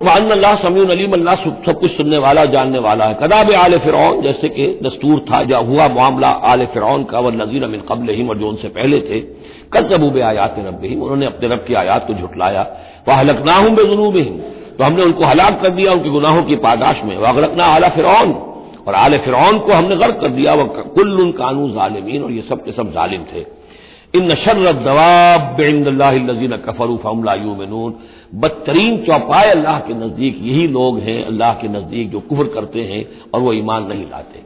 अल्लाह समीन अलीम, अल्लाह सब कुछ सुनने वाला, जानने वाला है। कदाब आल फिरौन, जैसे कि दस्तूर था, या हुआ मामला आल फिरौन का व नजीर अमिन कबल हिम और जो उनसे पहले थे। कल जबूब आयात रब हिम उन्होंने अपने रब की आयात को झुटलाया। वह हलकना हूँ बेजुनूब हिम तो हमने उनको हलाक कर दिया, उनके गुनाहों की पादाश में। वह अगरकना आला फिरौन, और आल फिरौन को हमने गर्क कर दिया। वह कुल्ल कानून जालिमीन, और ये सब के सब जालिम थे। इन नशर दवाबीन कफरू फमलायूमनून बदतरीन चौपाए अल्लाह के नज़दीक यही लोग हैं, अल्लाह के नज़दीक जो कुफर करते हैं और वो ईमान नहीं लाते।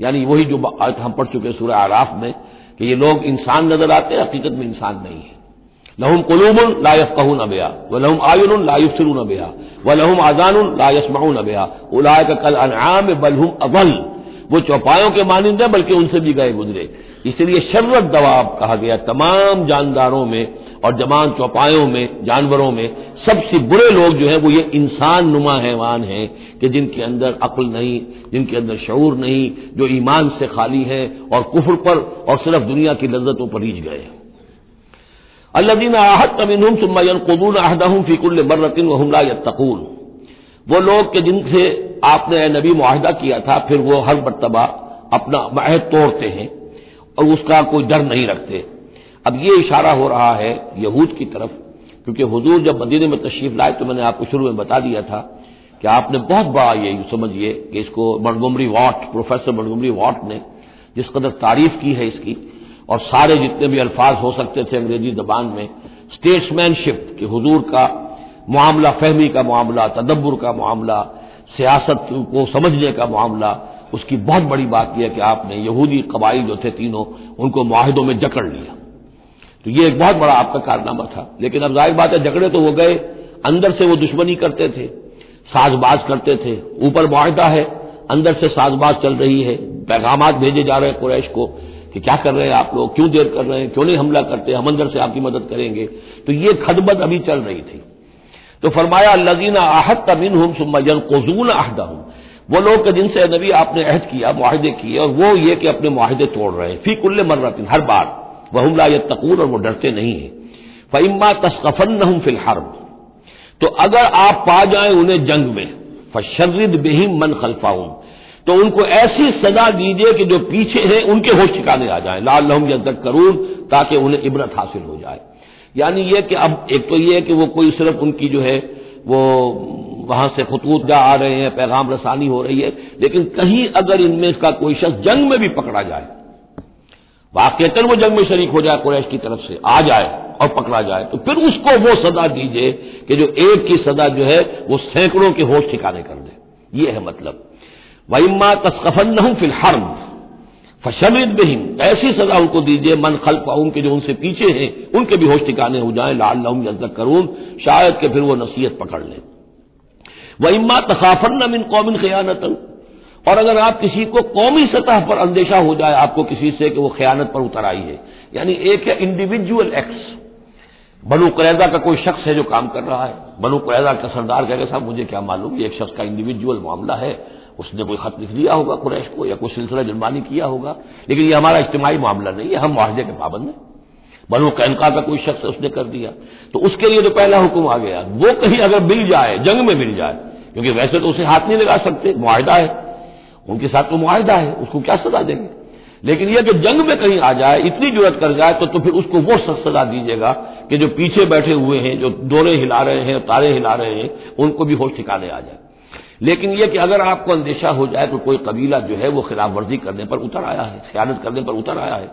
यानी वही जो आज हम पढ़ चुके सूर्य आराफ में, कि ये लोग इंसान नज़र आते हैं, हकीकत में इंसान नहीं है। लहुम कलूबन लायफ कहू न बेया व लहुम आयुन लायुसरू न बेया व लहुम आजान लायसमाऊ न बेया उलाय का कल अनाम बलहुम अवल वो चौपायों के मानंद मानिंदे बल्कि उनसे भी गए गुजरे। इसलिए शर्रत दवाब कहा गया, तमाम जानदारों में और जमान चौपायों में, जानवरों में, सबसे बुरे लोग जो हैं वो ये इंसान नुमा हैवान हैं कि जिनके अंदर अक्ल नहीं, जिनके अंदर शूर नहीं, जो ईमान से खाली है और कुफर पर और सिर्फ़ दुनिया की लज्जतों पर रीझ गए अल्लादीन आहत तमिन सुमन कदून आहदहूं फ़िकुल्ल मर्रतिन वहमला यत्तकून। वो लोग के जिनसे आपने नबी मुआहदा किया था, फिर वो हर मरतबा अपना महद तोड़ते हैं और उसका कोई डर नहीं रखते। अब ये इशारा हो रहा है यहूद की तरफ़, क्योंकि हुजूर जब मदीने में तशरीफ़ लाए तो मैंने आपको शुरू में बता दिया था कि आपने बहुत बड़ा ये समझिए कि इसको Montgomery Watt professor Montgomery Watt ने जिस कदर तारीफ़ की है इसकी, और सारे जितने भी अल्फाज हो सकते थे अंग्रेज़ी जबान में स्टेट्समैनशिप कि हुजूर का मामला, फहमी का मामला, तदब्बर का मामला, सियासत को समझने का मामला, उसकी बहुत बड़ी बात यह कि आपने यहूदी कबाइल जो थे तीनों, उनको माहिदों में जकड़ लिया। तो ये एक बहुत बड़ा आपका कारनामा था। लेकिन अब ज़ाहिर बात है जकड़े तो हो गए। अंदर से वो दुश्मनी करते थे, साजबाज करते थे। ऊपर माहिदा है, अंदर से साजबाज चल रही है। पैगाम भेजे जा रहे हैं कुरैश को कि क्या कर रहे हैं आप लोग, क्यों देर कर रहे हैं, क्यों नहीं हमला करते, हम अंदर से आपकी मदद करेंगे। तो ये खदबद अभी चल रही थी। तो फरमाया, अल्लाजीना आहत तमिन हम सुमन कोजून आहदा हूँ वो लोग के जिनसे नबी आपने अहद किया माहदे किए, और वो ये कि अपने माहदे तोड़ रहे हैं। फ़ी कुल्ले मर्रतिन, हर बार। वहुमला ये तकून और वो डरते नहीं है। फ़िम्मा तस्कफन हूँ फिलहर्ब तो अगर आप पा जाए उन्हें जंग में फशर्रिद बेहिम मन खलफाऊं तो उनको ऐसी सजा दीजिए कि जो पीछे हैं, उनके होश ठिकाने आ जाए। लाल लहम यजक करून ताकि उन्हें इबरत हासिल हो जाए। यानी यह कि अब एक तो यह है कि वो कोई सिर्फ़ उनकी जो है, वो वहाँ से खतूत जा आ रहे हैं, पैगाम रसानी हो रही है, लेकिन कहीं अगर इनमें इसका कोई शख्स जंग में भी पकड़ा जाए वाकता वो जंग में शरीक हो जाए कुरैश की तरफ़ से, आ जाए और पकड़ा जाए तो फिर उसको वो सजा दीजिए कि जो एक की सजा जो है, वो सैकड़ों के होश ठिकाने कर दे। ये है मतलब। वही वहीमा तस्कफन फिलहर्म फशमिद बहिम, ऐसी सजा उनको दीजिए, मन खल्फाउम के जो उनसे पीछे हैं, उनके भी होश ठिकाने हो जाए लाल लहम यजक करून शायद के फिर वो नसीहत पकड़ लें। वह इम्मा तसाफन मिन कौमिन खयानतन, और अगर आप किसी को कौमी सतह पर अंदेशा हो जाए, आपको किसी से कि वो खयानत पर उतर आई है। यानी एक है इंडिविजुअल एक्स बनु कुरैदा का कोई शख्स है जो काम कर रहा है। बनु कुरैदा का सरदार कहेगा, साहब, मुझे क्या मालूम, ये एक शख्स का इंडिविजुअल मामला है। उसने कोई खत लिख दिया होगा कुरैश को या कोई सिलसिला जुर्मानी किया होगा। लेकिन ये हमारा इज्तमाही मामला नहीं है हम माहदे के पाबंद हैं। बनो कैनका का कोई शख्स उसने कर दिया। तो उसके लिए तो पहला हुक्म आ गया वो कहीं अगर मिल जाए जंग में मिल जाए क्योंकि वैसे तो उसे हाथ नहीं लगा सकते मुआहदा है। उनके साथ तो मुआहदा है उसको क्या सजा देंगे? लेकिन यह कि जंग में कहीं आ जाए इतनी ज़रूरत कर जाए तो, तो फिर उसको वो सजा दीजिएगा कि जो पीछे बैठे हुए हैं जो डोरे हिला रहे हैं तारे हिला रहे हैं उनको भी होश ठिकाने आ जाए। लेकिन यह कि अगर आपको अंदेशा हो जाए तो कोई कबीला जो है वो खिलाफ वर्जी करने पर उतर आया है खयानत करने पर उतर आया है,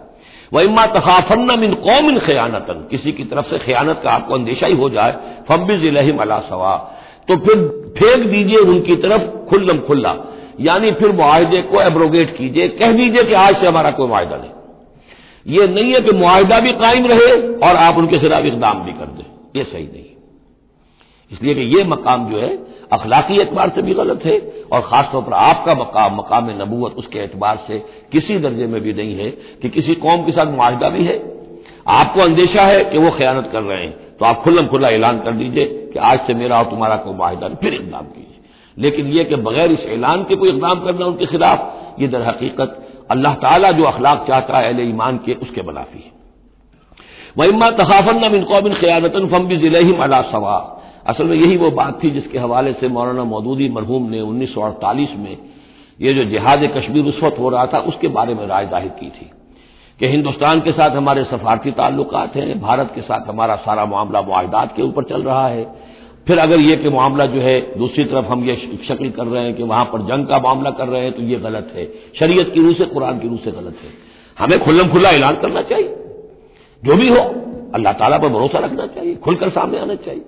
वह इमा तखाफन्ना मिन कौम इन खयानतन, किसी की तरफ़ से खयानत का आपको अंदेशा ही हो जाए फबिज इलहिम अला सवा तो फिर फेंक दीजिए उनकी तरफ़ खुल्लम खुल्ला, यानी फिर मुआहदे को एब्रोगेट कीजिए, कह दीजिए कि आज से हमारा कोई मुआहदा नहीं। यह नहीं है कि मुआहदा भी कायम रहे और आप उनके खिलाफ इकदाम भी कर दें यह सही नहीं इसलिए कि यह मकाम जो है अखलाकी एतबार से भी गलत है और खासतौर पर आपका मकाम मकाम नबूत उसके एतबार से किसी दर्जे में भी नहीं है कि किसी कौम के साथ मुआहदा भी है। आपको अंदेशा है कि वो खयानत कर रहे हैं। तो आप खुल्लम खुल्ला ऐलान कर दीजिए कि आज से मेरा और तुम्हारा कोई मुआहदा नहीं, फिर इकदाम कीजिए। लेकिन यह कि बगैर इस ऐलान के कोई इकदाम करना उनके खिलाफ, ये दर हकीकत अल्लाह ताला जो अखलाक चाहता है, अहले ईमान के, उसके मुनाफी है। वम्मा तखाफन मिन कौमिन ख़यानतन फम्बी जिलहिम अला सवा असल में यही वो बात थी जिसके हवाले से मौलाना मौदूदी मरहूम ने उन्नीस सौ अड़तालीस में ये जो जिहाद कश्मीर उस वक्त हो रहा था, उसके बारे में राय ज़ाहिर की थी कि हिंदुस्तान के साथ हमारे सफारती ताल्लुक हैं, भारत के साथ हमारा सारा मामला मुआहदात के ऊपर चल रहा है। फिर अगर ये कि मामला जो है, दूसरी तरफ़ हम ये शक्ल कर रहे हैं कि वहाँ पर जंग का मामला कर रहे हैं तो ये गलत है। शरीयत की रूह से, कुरान की रूह से गलत है। हमें खुल्लम खुल्ला ऐलान करना चाहिए। जो भी हो, अल्लाह ताला पर भरोसा रखना चाहिए, खुलकर सामने आना चाहिए।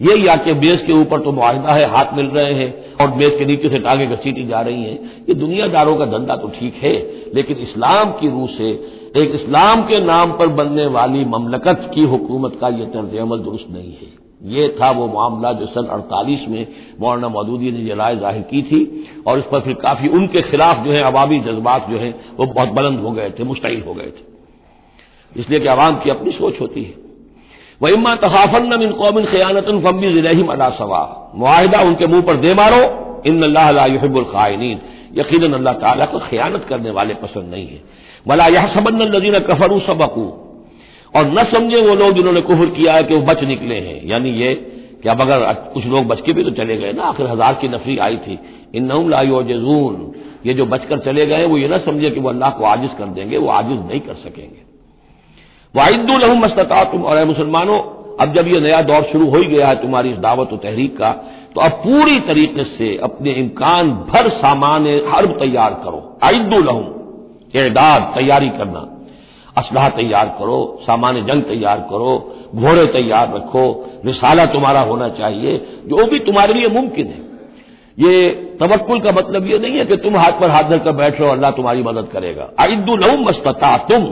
यही आके बेस के ऊपर तो मुआहदा है, हाथ मिल रहे हैं और बेस के नीचे से टांगे घसीटी जा रही हैं। ये दुनियादारों का धंधा तो ठीक है, लेकिन इस्लाम की रूह से, एक इस्लाम के नाम पर बनने वाली ममलकत की हुकूमत का यह तर्ज अमल दुरुस्त नहीं है। ये था वो मामला जो सन अड़तालीस में मौलाना मौदूदी ने यह राय ज़ाहिर की थी, और इस पर फिर काफ़ी उनके खिलाफ जो है, अवामी जज्बात जो है, वो बहुत बुलंद हो गए थे मुश्तिल हो गए थे। इसलिए कि आवाम की अपनी सोच होती है। वह इम्मा तखाफन मिन कौमिन खयानतन फम्बी जिलहिम अला सवा। मुआहिदा उनके मुँह पर दे मारो। इन अल्लाहबुल खायनीन। यकीन अल्लाह ताला को खयानत करने वाले पसंद नहीं है। भला यह सबन लजीन कफरू सबकू। और न समझे वो लोग जिन्होंने कुफर किया है कि वो बच निकले हैं। यानी ये कि अब अगर कुछ लोग बच के भी तो चले गए ना। आखिर हज़ार की नफरी आई थी। इन जजून ये जो बचकर चले गए वो ये ना समझे कि वो अल्लाह को आजिज कर देंगे, वो आजिज नहीं कर सकेंगे। वाहिदुलहम मस्तता तुम और मुसलमानों, अब जब यह नया दौर शुरू हो ही गया है तुम्हारी इस दावत और तहरीक का तो अब पूरी तरीके से अपने इम्कान भर सामान हर्ब तैयार करो। आइदुलहम एदाद तैयारी करना। असलाह तैयार करो सामान जंग तैयार करो, घोड़े तैयार रखो, रिसाला तुम्हारा होना चाहिए, जो भी तुम्हारे लिए मुमकिन है। ये तवक्ल का मतलब ये नहीं है कि तुम हाथ पर हाथ धरकर बैठ रहो अल्लाह तुम्हारी मदद करेगा। आइदुलहम मस्तता तुम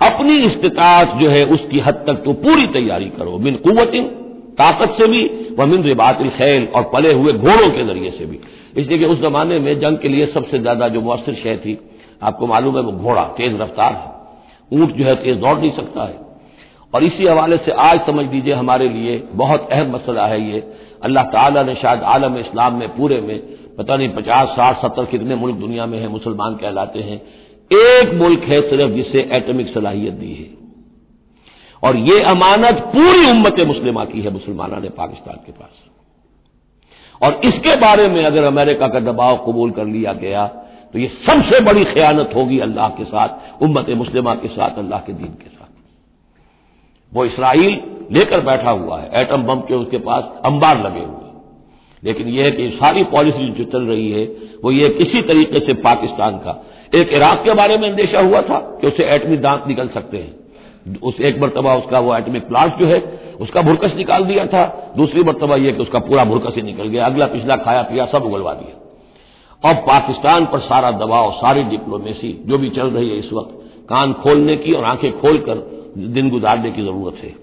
अपनी इस्तात जो है उसकी हद तक तो पूरी तैयारी करो। मिन कुतिन ताकत से भी, व मिन रिबात खैल, और पले हुए घोड़ों के ज़रिए से भी। इसलिए कि उस जमाने में जंग के लिए सबसे ज़्यादा जो मौसर शय थी, आपको मालूम है वो घोड़ा, तेज रफ्तार है। ऊँट जो है तेज दौड़ नहीं सकता है। और इसी हवाले से आज समझ लीजिए हमारे लिए बहुत अहम मसला है ये। अल्लाह ताला ने शायद आलम इस्लाम में पूरे में, पता नहीं पचास, साठ, सत्तर कितने मुल्क दुनिया में है, मुसलमान कहलाते हैं। एक मुल्क है सिर्फ़ जिसे एटमिक सलाहियत दी है। और यह अमानत पूरी उम्मत मुस्लिमा की है, मुसलमाना ने पाकिस्तान के पास। और इसके बारे में अगर अमेरिका का दबाव कबूल कर लिया गया तो यह सबसे बड़ी खयानत होगी अल्लाह के साथ, उम्मत मुस्लिमा के साथ, अल्लाह के दीन के साथ। वो इसराइल लेकर बैठा हुआ है, एटम बम के उसके पास अंबार लगे हुए लेकिन यह है कि सारी पॉलिसी जो चल रही है, वो ये किसी तरीके से पाकिस्तान का एक इराक के बारे में अंदेशा हुआ था कि उससे एटमी दांत निकल सकते हैं। उस एक मरतबा उसका, वो एटमिक प्लांट जो है, उसका भुरकस निकाल दिया था। दूसरी मरतबा यह कि उसका पूरा भुरकस ही निकल गया। अगला पिछला खाया पिया सब उगलवा दिया। अब पाकिस्तान पर सारा दबाव, सारी डिप्लोमेसी, जो भी चल रही है इस वक्त, कान खोलने की और आँखें खोलकर दिन गुजारने की ज़रूरत है।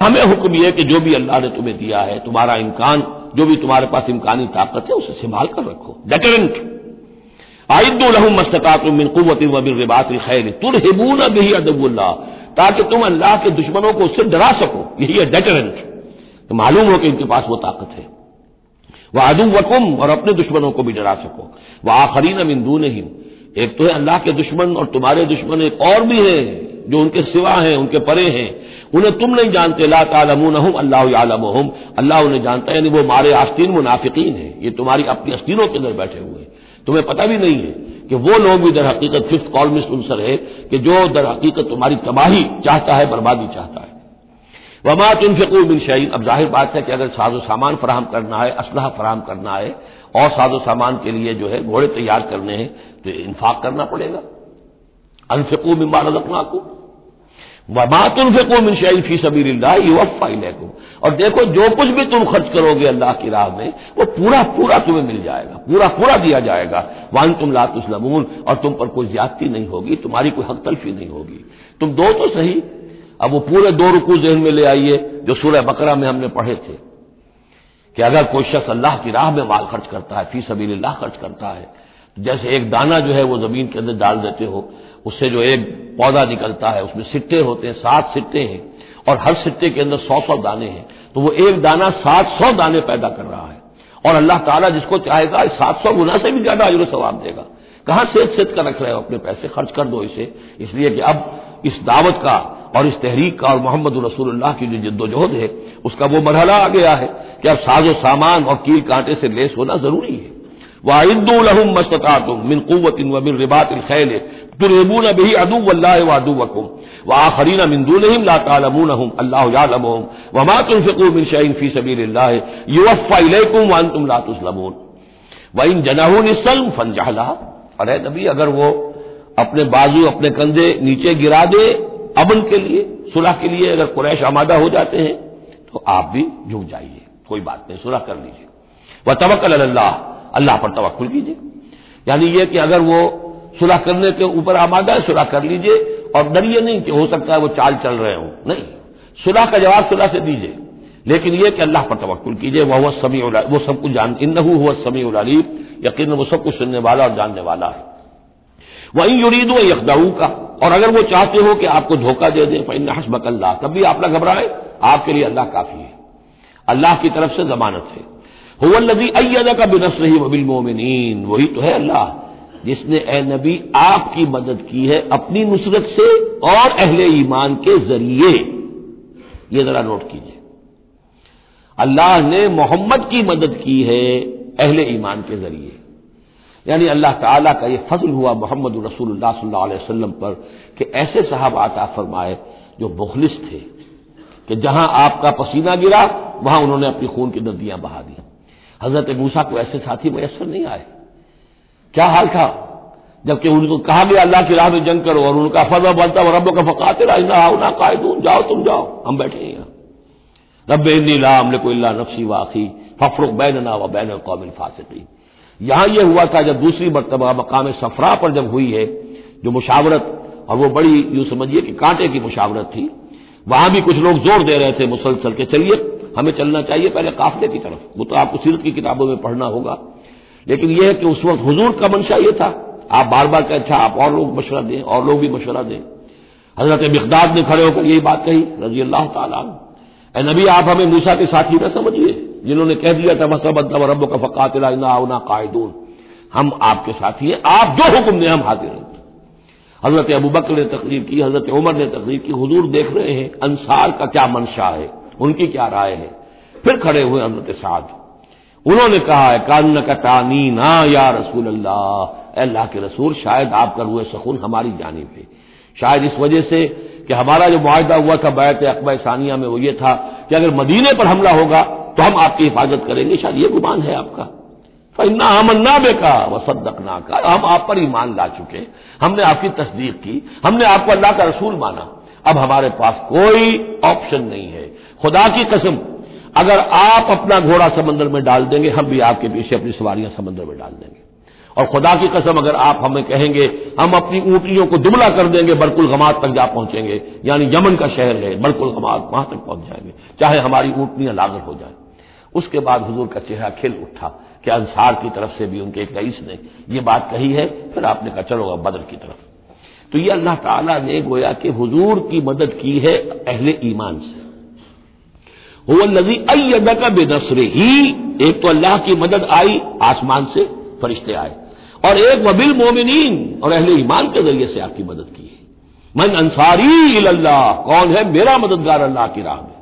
हमें हुक्म यह कि जो भी अल्लाह ने तुम्हें दिया है, तुम्हारा इम्कान, जो भी तुम्हारे पास इम्कानी ताकत है, उसे संभाल कर रखो। डेटरेंट आइदुलहम मस्तकातुमिन कुत वबिन रिबात खैर तुरहिबून बिही अदबुल्ला ताकि तुम अल्लाह के दुश्मनों को उससे डरा सको। यही डेटरेंट तो मालूम हो कि इनके पास वो ताकत है। वह अदू वकुम और अपने दुश्मनों को भी डरा सको। वह आखरीन अमिंदू नहीं एक तो है अल्लाह के दुश्मन और तुम्हारे दुश्मन एक और भी है, जो उनके सिवा हैं, उनके परे हैं। उन्हें तुम नहीं जानते, ला तालमून अल्लाह आलम अल्लाह उन्हें जानता है, यानी वो मारे आस्तीन मुनाफिकीन है। ये तुम्हारी अपनी अस्तीनों के अंदर बैठे हुए हैं। तुम्हें पता भी नहीं है कि वो लोग भी दर हकीकत फिफ्थ कॉलमिस्ट उनसर है कि जो दर हकीकत तुम्हारी तबाही चाहता है, बर्बादी चाहता है। वमा तुनफिकू बिन शहीन अब ज़ाहिर बात है कि अगर साजो सामान फराम करना है, असलहा फराम करना है, और साजो सामान के लिए जो है घोड़े तैयार करने हैं तो इन्फाक करना पड़ेगा। अनफिकू बिम्बा रजकना को वमातुल फिको मिन शैन फ़ी सबील्ला युवफ़ाइलैकुम और देखो, जो कुछ भी तुम खर्च करोगे अल्लाह की राह में, वो पूरा पूरा तुम्हें मिल जाएगा, पूरा पूरा दिया जाएगा। वन तुम लातुसलमून और तुम पर कोई ज्यादती नहीं होगी, तुम्हारी कोई हक तलफी नहीं होगी। तुम दो तो सही। अब वो पूरे दो रुकू जहन में ले आइए, जो सूर्य बकरा में हमने पढ़े थे, कि अगर कोई शख्स अल्लाह की राह में माल खर्च करता है, फ़ी सबील्लाह खर्च करता है तो जैसे एक दाना जो है वो ज़मीन के अंदर डाल देते हो उससे जो एक पौधा निकलता है, उसमें सिट्टे होते हैं, सात सिट्टे हैं, और हर सिट्टे के अंदर सौ सौ दाने हैं तो वो एक दाना सात सौ दाने पैदा कर रहा है। और अल्लाह ताला जिसको चाहेगा सात सौ गुना से भी ज़्यादा अजर सवाब देगा। कहाँ सेत सेत कर रख रहे हो अपने पैसे? खर्च कर दो इसे। इसलिए कि अब इस दावत का और इस तहरीक का और मोहम्मद रसूलुल्लाह की जो जद्दोजहद है, उसका वो मरहला आ गया है कि अब साजो सामान और कील कांटे से लेस होना ज़रूरी है। वाइदुलहम मस्ततातुम मिन कुत व मिन रिबात खैल। तुरेबून बही अदू वल्लाह अदू वकुम व आखरीन मिंदूनहिम ला तालमूनहुम अल्लाह यालमुहुम व मा तुनफिकू मिन शैइन फ़ी सबीलिल्लाह युवफ़ा इलैकुम व अंतुम व इन जनाहू निसल्म फनजहला अरे नबी अगर वो अपने बाजू अपने कंधे नीचे गिरा दे अमन के लिए सुलह के लिए अगर कुरैश आमादा हो जाते हैं तो आप भी झुक जाइए कोई बात नहीं सुलह कर लीजिए वह तवक्ल अल्लाह अल्लाह पर तवक्ल कीजिए यानी यह कि अगर वो सुलह करने के ऊपर आमादा है, सुलह कर लीजिए। और डरिए नहीं कि हो सकता है वो चाल चल रहे हो। नहीं। सुलह का जवाब सुलह से दीजिए। लेकिन यह कि अल्लाह पर तवक्ल कीजिए, वह वह समी वो सब कुछ जान इन हुआ समी उलालीब यकीन वो सब कुछ सुनने वाला और जानने वाला है। वही युरीद व यकदाऊ का। और अगर वो चाहते हो कि आपको धोखा दे दें इन हसबक अल्लाह तब भी आप ना घबराएँ। आपके लिए अल्लाह काफ़ी है। अल्लाह की तरफ़ से जमानत है। हुवल्लजी अय्यद का बिनस रही वबिल मोमिन वही तो है अल्लाह। जिसने ए नबी आपकी मदद की है अपनी नुसरत से और अहले ईमान के ज़रिए। ये जरा नोट कीजिए। अल्लाह ने मोहम्मद की मदद की है अहले ईमान के ज़रिए। यानी अल्लाह ताला का यह फजल हुआ मोहम्मद रसूलुल्लाह सल्लल्लाहु पर कि ऐसे साहब आता फरमाए जो मुखलिस थे कि जहाँ आपका पसीना गिरा, वहाँ उन्होंने अपनी खून की नदियाँ बहा दी। हज़रत मूसा को ऐसे साथी मैसर नहीं आए। क्या हाल था? जबकि उनको कहा गया, अल्लाह की राह में जंग करो और उनका फर्जा बनता और रब का फकाते ना कायदून, जाओ तुम, जाओ। हम बैठे हैं रब नीलाम ले कोई नफसी वाखी फफरुक बैन व बैन कौमिन फासिकी यहाँ यह हुआ था जब दूसरी मरतबा मकाम सफरा पर जब हुई है, जो मुशावरत, और वो बड़ी, यूँ समझिए कि कांटे की मुशावरत थी। वहाँ भी कुछ लोग ज़ोर दे रहे थे मुसलसल के, चलिए, हमें चलना चाहिए पहले काफले की तरफ़। वो तो आपको सीरत की किताबों में पढ़ना होगा। लेकिन यह है कि उस वक्त हजूर का मंशा यह था, आप बार बार कहें अच्छा आप और लोग मशवरा दें, और लोग भी मशवरा दें। हज़रत मिकदाद ने खड़े होकर यही बात कही रज़ी अल्लाह तला आप हमें मूसा के साथी न समझिए, जिन्होंने कह दिया था, मसबत रब का फ़कातिला ना कायदून हम आपके साथी हैं, आप जो हुक्म दें, हम हाजिर हैं। हज़रत अबू बकर ने तकरीर की, हज़रत उमर ने तकरीर की, हजूर देख रहे हैं, अंसार का क्या मंशा है, उनकी क्या राय है? फिर खड़े हुए हज़रत साद। उन्होंने कहा है कान का तानी ना या रसूल अल्लाह अल्लाह के रसूल, शायद आपका रुए सखून हमारी जानी है। शायद इस वजह से कि हमारा जो मुआदा हुआ था बैत अकबा सानिया में, वो ये था कि अगर मदीने पर हमला होगा तो हम आपकी हिफाजत करेंगे। शायद ये गुमान है आपका। फन्ना हमन्ना बेका व सदकना का हम आप पर ईमान ला चुके हमने आपकी तस्दीक की। हमने आपको अल्लाह का रसूल माना। अब हमारे पास कोई ऑप्शन नहीं है। खुदा की कसम अगर आप अपना घोड़ा समंदर में डाल देंगे, हम भी आपके पीछे अपनी सवारियाँ समंदर में डाल देंगे। और खुदा की कसम, अगर आप हमें कहेंगे, हम अपनी ऊंटनियों को दुबला कर देंगे, बरकुल गमात तक जा पहुँचेंगे, यानी यमन का शहर है, बरकुल गमात वहाँ तक पहुँच जाएँगे, चाहे हमारी ऊंटनियाँ लागत हो जाए। उसके बाद हजूर का चेहरा खिल उठा कि अंसार की तरफ़ से भी उनके एक रईस ने यह बात कही है, फिर आपने कहा, चलो बदर की तरफ़। तो ये अल्लाह ताला ने गोया कि हुजूर की मदद की है अहले ईमान से। वो नजी का बेनसरे ही एक तो अल्लाह की मदद आई, आसमान से फरिश्ते आए। और एक वबिल मोमिन और अहले ईमान के ज़रिए से आपकी मदद की है। मन अंसारी अल्लाह कौन है? मेरा मददगार अल्लाह की राह में।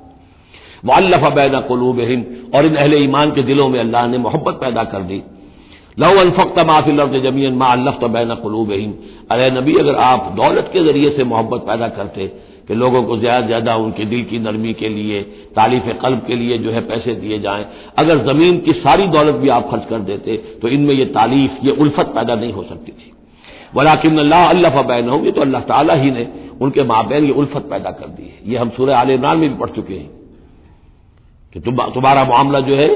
वाल्लफा बैना कलूब और इन अहले ईमान के दिलों में अल्लाह ने मोहब्बत पैदा कर दी। लव अनफक्त माफिल ज़मीन मा अल्लफ तो बैना कलूब अरे नबी, अगर आप दौलत के ज़रिए से मोहब्बत पैदा करते कि लोगों को ज़्यादा ज़्यादा उनके दिल की नरमी के लिए तारीफ़ कल्ब के लिए जो है पैसे दिए जाएँ। अगर ज़मीन की सारी दौलत भी आप खर्च कर देते तो इनमें ये तारीफ़, ये उल्फत पैदा नहीं हो सकती थी। वलाकिन अल्लाह बैन होंगे तो अल्लाह ताला ही ने उनके माबेन ये उल्फत पैदा कर दी है। ये हम सूर्य आल इमरान में भी पढ़ चुके हैं कि तुम्हारा मामला जो है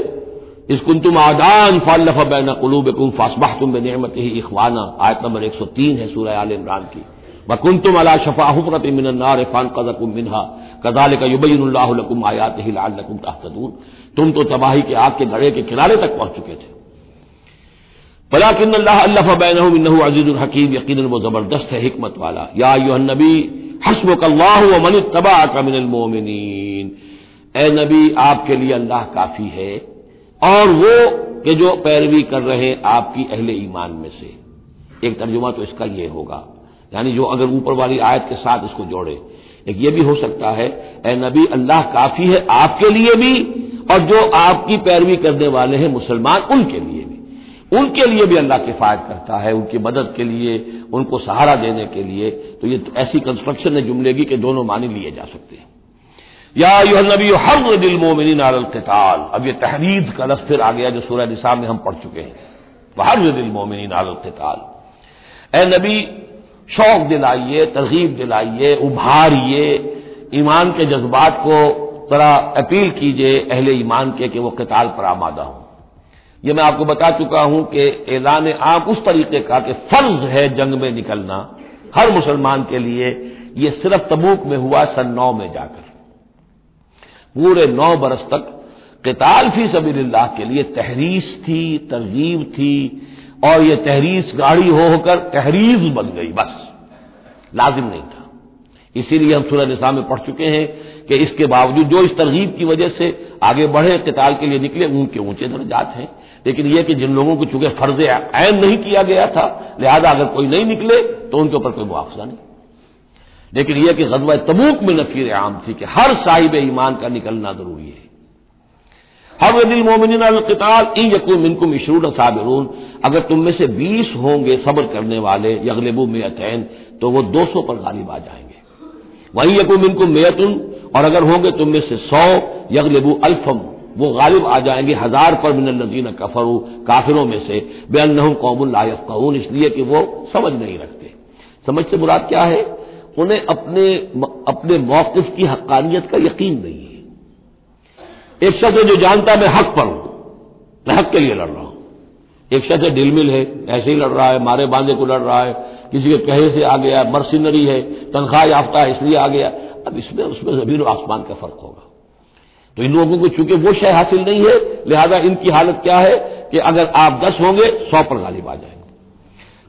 इसकुन तुम आदान फाल्लफ बैन कलूब कुम फासबाह तुम बेनमत ही इखवाना, आयत नंबर एक सौ तीन है सूर्य आल इमरान की। वकुन तुम अला शफा हुफरत मिनन्नार फान कदकुम मिनहा कदाल का युबैनकुम आयात ही लाकुम तहतदून तुम तो तबाही के आग के गड़े के किनारे तक पहुँच चुके थे फलाकिन अल्लाह अल्लाह बैनहू अज़ीज़ हकीम यकीन वो ज़बरदस्त है हिकमत वाला या नबी हसमुक अल्लाह मन तबा का मिनल मोमिन ए नबी आपके लिए अल्लाह काफ़ी है और वो के जो पैरवी कर रहे हैं आपकी अहले ईमान में से एक तर्जुमा तो इसका यह होगा यानी जो अगर ऊपर वाली आयत के साथ इसको जोड़े। एक ये भी हो सकता है ए नबी, अल्लाह काफ़ी है आपके लिए भी और जो आपकी पैरवी करने वाले हैं मुसलमान उनके लिए भी। उनके लिए भी अल्लाह किफायत करता है, उनकी मदद के लिए, उनको सहारा देने के लिए। तो ये ऐसी कंस्ट्रक्शन है जुमले की दोनों माने लिए जा सकते हैं। या यह नबी हर दिल मोमिन आलताल अब ये तहरीद का लफ्ज फिर आ गया जो सूर्य निशा में हम पढ़ चुके हैं। हर दिल मोमिन आलताल ए नबी शौक दिलाइए तरगीब दिलाइए, उभारिए। ईमान के जज्बात को जरा अपील कीजिए अहले ईमान के कि वो कताल पर आमादा हों। यह मैं आपको बता चुका हूँ कि ऐलान आम उस तरीके का कि फ़र्ज़ है जंग में निकलना हर मुसलमान के लिए। यह सिर्फ़ तबूक में हुआ सन नौ में जाकर। पूरे नौ बरस तक कताल फ़ी सबील्लाह के लिए तहरीस थी तरगीब थी और ये तहरीस गाड़ी होकर तहरीज बन गई, बस। लाजिम नहीं था। इसीलिए हम सूरह निसा में पढ़ चुके हैं कि इसके बावजूद जो इस तरगीब की वजह से आगे बढ़े किताल के लिए निकले उनके ऊँचे दर्जात हैं। लेकिन यह कि जिन लोगों को चूँकि फ़र्ज़ ऐन नहीं किया गया था, लिहाजा अगर कोई नहीं निकले तो उनके ऊपर कोई मुआवजा नहीं। लेकिन यह कि गजवा तबूक में नफीर आम थी कि हर साहिब ईमान का निकलना ज़रूरी है। हर दिल मोमिन अलकताल इन यकूम इनकुम इशरून साबिरून। अगर तुम में से बीस होंगे सब्र करने वाले, यगलबू मेतैन तो वो दो सौ पर गालिब आ जाएँगे। वहीं यकूम इनकुम मेयतुन, और अगर होंगे तुम में से सौ, यगलबू अल्फम, वो गालिब आ जाएँगे। हज़ार पर मिनल नजीन कफरू, काफिरों में से। बेअनहम कौमुल लायफ कहून इसलिए कि वो समझ नहीं रखते। समझ से मुराद क्या है? उन्हें अपने अपने मौकफ की हकानियत का यकीन नहीं है। एक शख्स जो जानता है मैं हक पर हूँ। मैं हक के लिए लड़ रहा हूँ। एक शख्स दिलमिल है, ऐसे ही लड़ रहा है, मारे बांधे को लड़ रहा है, किसी के कहे से आ गया, मर्सिनरी है, तनख्वाह याफ्ता है, इसलिए आ गया। अब इसमें, उसमें ज़मीन और आसमान का फ़र्क होगा। तो इन लोगों को चूँकि वो शय हासिल नहीं है, लिहाजा इनकी हालत क्या है कि अगर आप दस होंगे, सौ पर गालिब आ जाएँगे।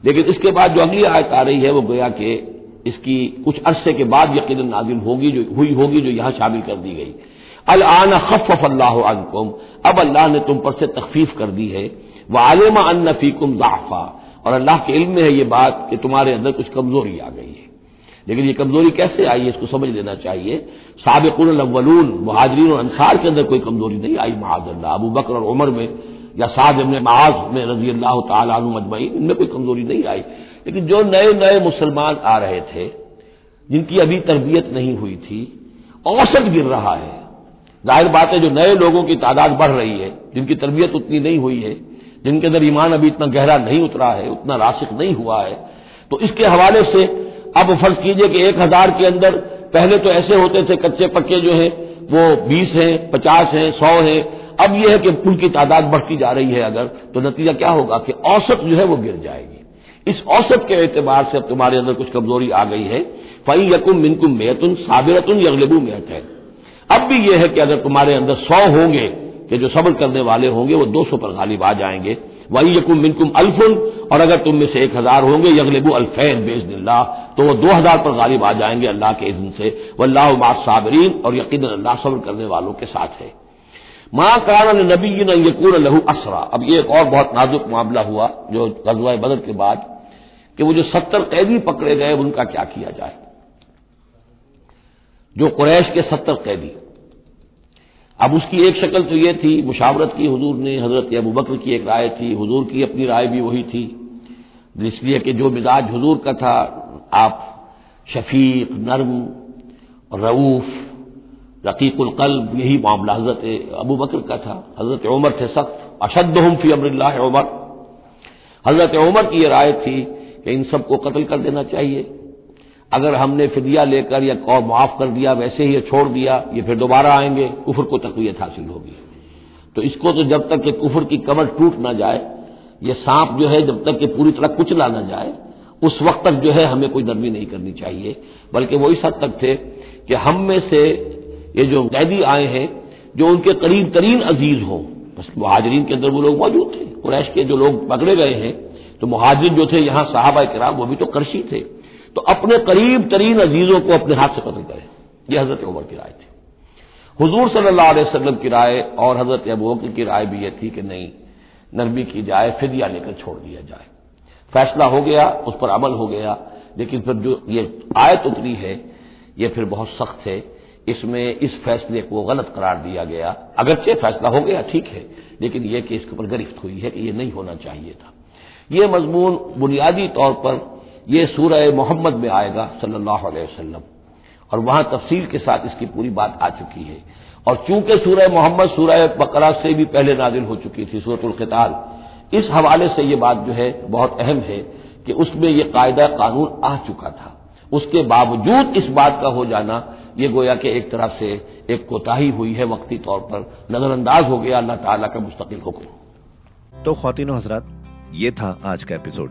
लेकिन इसके बाद जो अगली आयत आ रही है, वो गोया कि इसकी कुछ अरसे के बाद यकीन नाजिल होगी, जो, हुई होगी, जो यहाँ शामिल कर दी गई। अल आना खफ अल्लाह अब अल्लाह ने तुम पर से तकफीफ कर दी है व आलिमा अन नफीकुम जाफा और अल्लाह के इल्म में है ये बात कि तुम्हारे अंदर कुछ कमज़ोरी आ गई है लेकिन ये कमज़ोरी कैसे आई है इसको समझ लेना चाहिए सबकुल अव्वलून मुहाजरीन और अंसार के अंदर कोई कमज़ोरी नहीं आई महाजल्ला अबू बकर और उमर में या साद इबन महाज में रज़ी अल्लाह तजमई इनमें कोई कमज़ोरी नहीं आई लेकिन जो नए नए मुसलमान आ रहे थे जिनकी अभी तरबियत नहीं हुई थी औसत गिर रहा है ज़ाहिर बात है, जो नए लोगों की तादाद बढ़ रही है, जिनकी तरबियत उतनी नहीं हुई है, जिनके अंदर ईमान अभी इतना गहरा नहीं उतरा है, उतना राशिक नहीं हुआ है तो इसके हवाले से अब फ़र्ज़ कीजिए कि एक हज़ार के अंदर, पहले तो ऐसे होते थे, कच्चे पक्के जो हैं, वो बीस हैं, पचास हैं, सौ हैं, अब यह है कि पुल की तादाद बढ़ती जा रही है अगर तो नतीजा क्या होगा कि औसत जो है वो गिर जाएगी। इस औसत के एतबार से अब तुम्हारे अंदर कुछ कमज़ोरी आ गई है। फई यकुम मिनकुम मेहतुन साबिरतुन यगलबू मेहत है। अब भी यह है कि अगर तुम्हारे अंदर सौ होंगे कि जो सब्र करने वाले होंगे, वो दो सौ पर गालिब आ जाएँगे। वही यकुम मिनकुम अल्फुन, और अगर तुम में से एक हज़ार होंगे, यगलेबू अल्फैन बेजनिल्ला तो वो दो हज़ार पर गालिब आ जाएँगे अल्लाह के इज्न से। वल्लाह साबरीन, और यकीन अल्लाह सब्र करने वालों के साथ है। माँ करान नबी यकून लहू असरा। अब ये एक और बहुत नाजुक मामला हुआ, जो गजवा बदर के बाद, कि वो जो सत्तर कैदी पकड़े गए, उनका क्या किया जाए? जो कुरैश के सत्तर कैदी अब उसकी एक शक्ल तो यह थी, मुशावरत की हजूर ने हज़रत अबू बकर की एक राय थी, हजूर की अपनी राय भी वही थी। इसलिए कि जो मिजाज हजूर का था, आप शफीक, नर्म, रऊफ रकीकुल कल्ब, यही मामला हज़रत अबू बकर का था। हज़रत उमर थे सख्त अशद हम फ़ी अमर उमर। हज़रत उमर की यह राय थी कि इन सबको कत्ल कर देना चाहिए। अगर हमने फिदिया लेकर या कौ माफ़ कर दिया, वैसे ही छोड़ दिया, ये फिर दोबारा आएँगे, कुफर को तकवीत हासिल होगी। तो इसको तो जब तक कि कुफर की कमर टूट ना जाए, ये सांप जो है जब तक कि पूरी तरह कुचला ना जाए, उस वक्त तक जो है हमें कोई नरमी नहीं करनी चाहिए। बल्कि वो इस हद तक थे कि हम में से ये जो कैदी आए हैं, जो उनके करीब तरीन अज़ीज़ हों, बस महाजरीन के अंदर वो लोग मौजूद थे, कुरैश के जो लोग पकड़े गए हैं तो महाजिर जो थे, यहाँ साहबा कराम वो भी तो करशी थे। तो अपने करीब तरीन अजीजों को अपने हाथ से कत्ल करें। यह हज़रत उमर की राय थी। हुजूर सल्लल्लाहु अलैहि की राय और हज़रत अबू बकर की राय भी यह थी कि नहीं, नरमी की जाए, फिदिया लेकर छोड़ दिया जाए। फैसला हो गया, उस पर अमल हो गया, लेकिन फिर जो ये आयत उतरी है, ये फिर बहुत सख्त है। इसमें इस फैसले को गलत करार दिया गया। अगरचे फैसला हो गया, ठीक है, लेकिन यह कि इसके ऊपर गिरफ्त हुई है कि यह नहीं होना चाहिए था। यह मजमून बुनियादी तौर पर यह सूरह मोहम्मद में आएगा सल्लल्लाहु अलैहि वसल्लम। और वहाँ तफसील के साथ इसकी पूरी बात आ चुकी है। और चूँकि सूरह मोहम्मद, सूरह बकरा से भी पहले नाजिल हो चुकी थी, सूरतुल खिताल, इस हवाले से यह बात जो है बहुत अहम है कि उसमें यह कायदा कानून आ चुका था। उसके बावजूद इस बात का हो जाना, ये गोया कि एक तरह से एक कोताही हुई है वक्ती तौर पर, नजरअंदाज हो गया, अल्लाह ताला का मुस्तकिल हुक्म। तो खातिन हजरात, ये था आज का एपिसोड।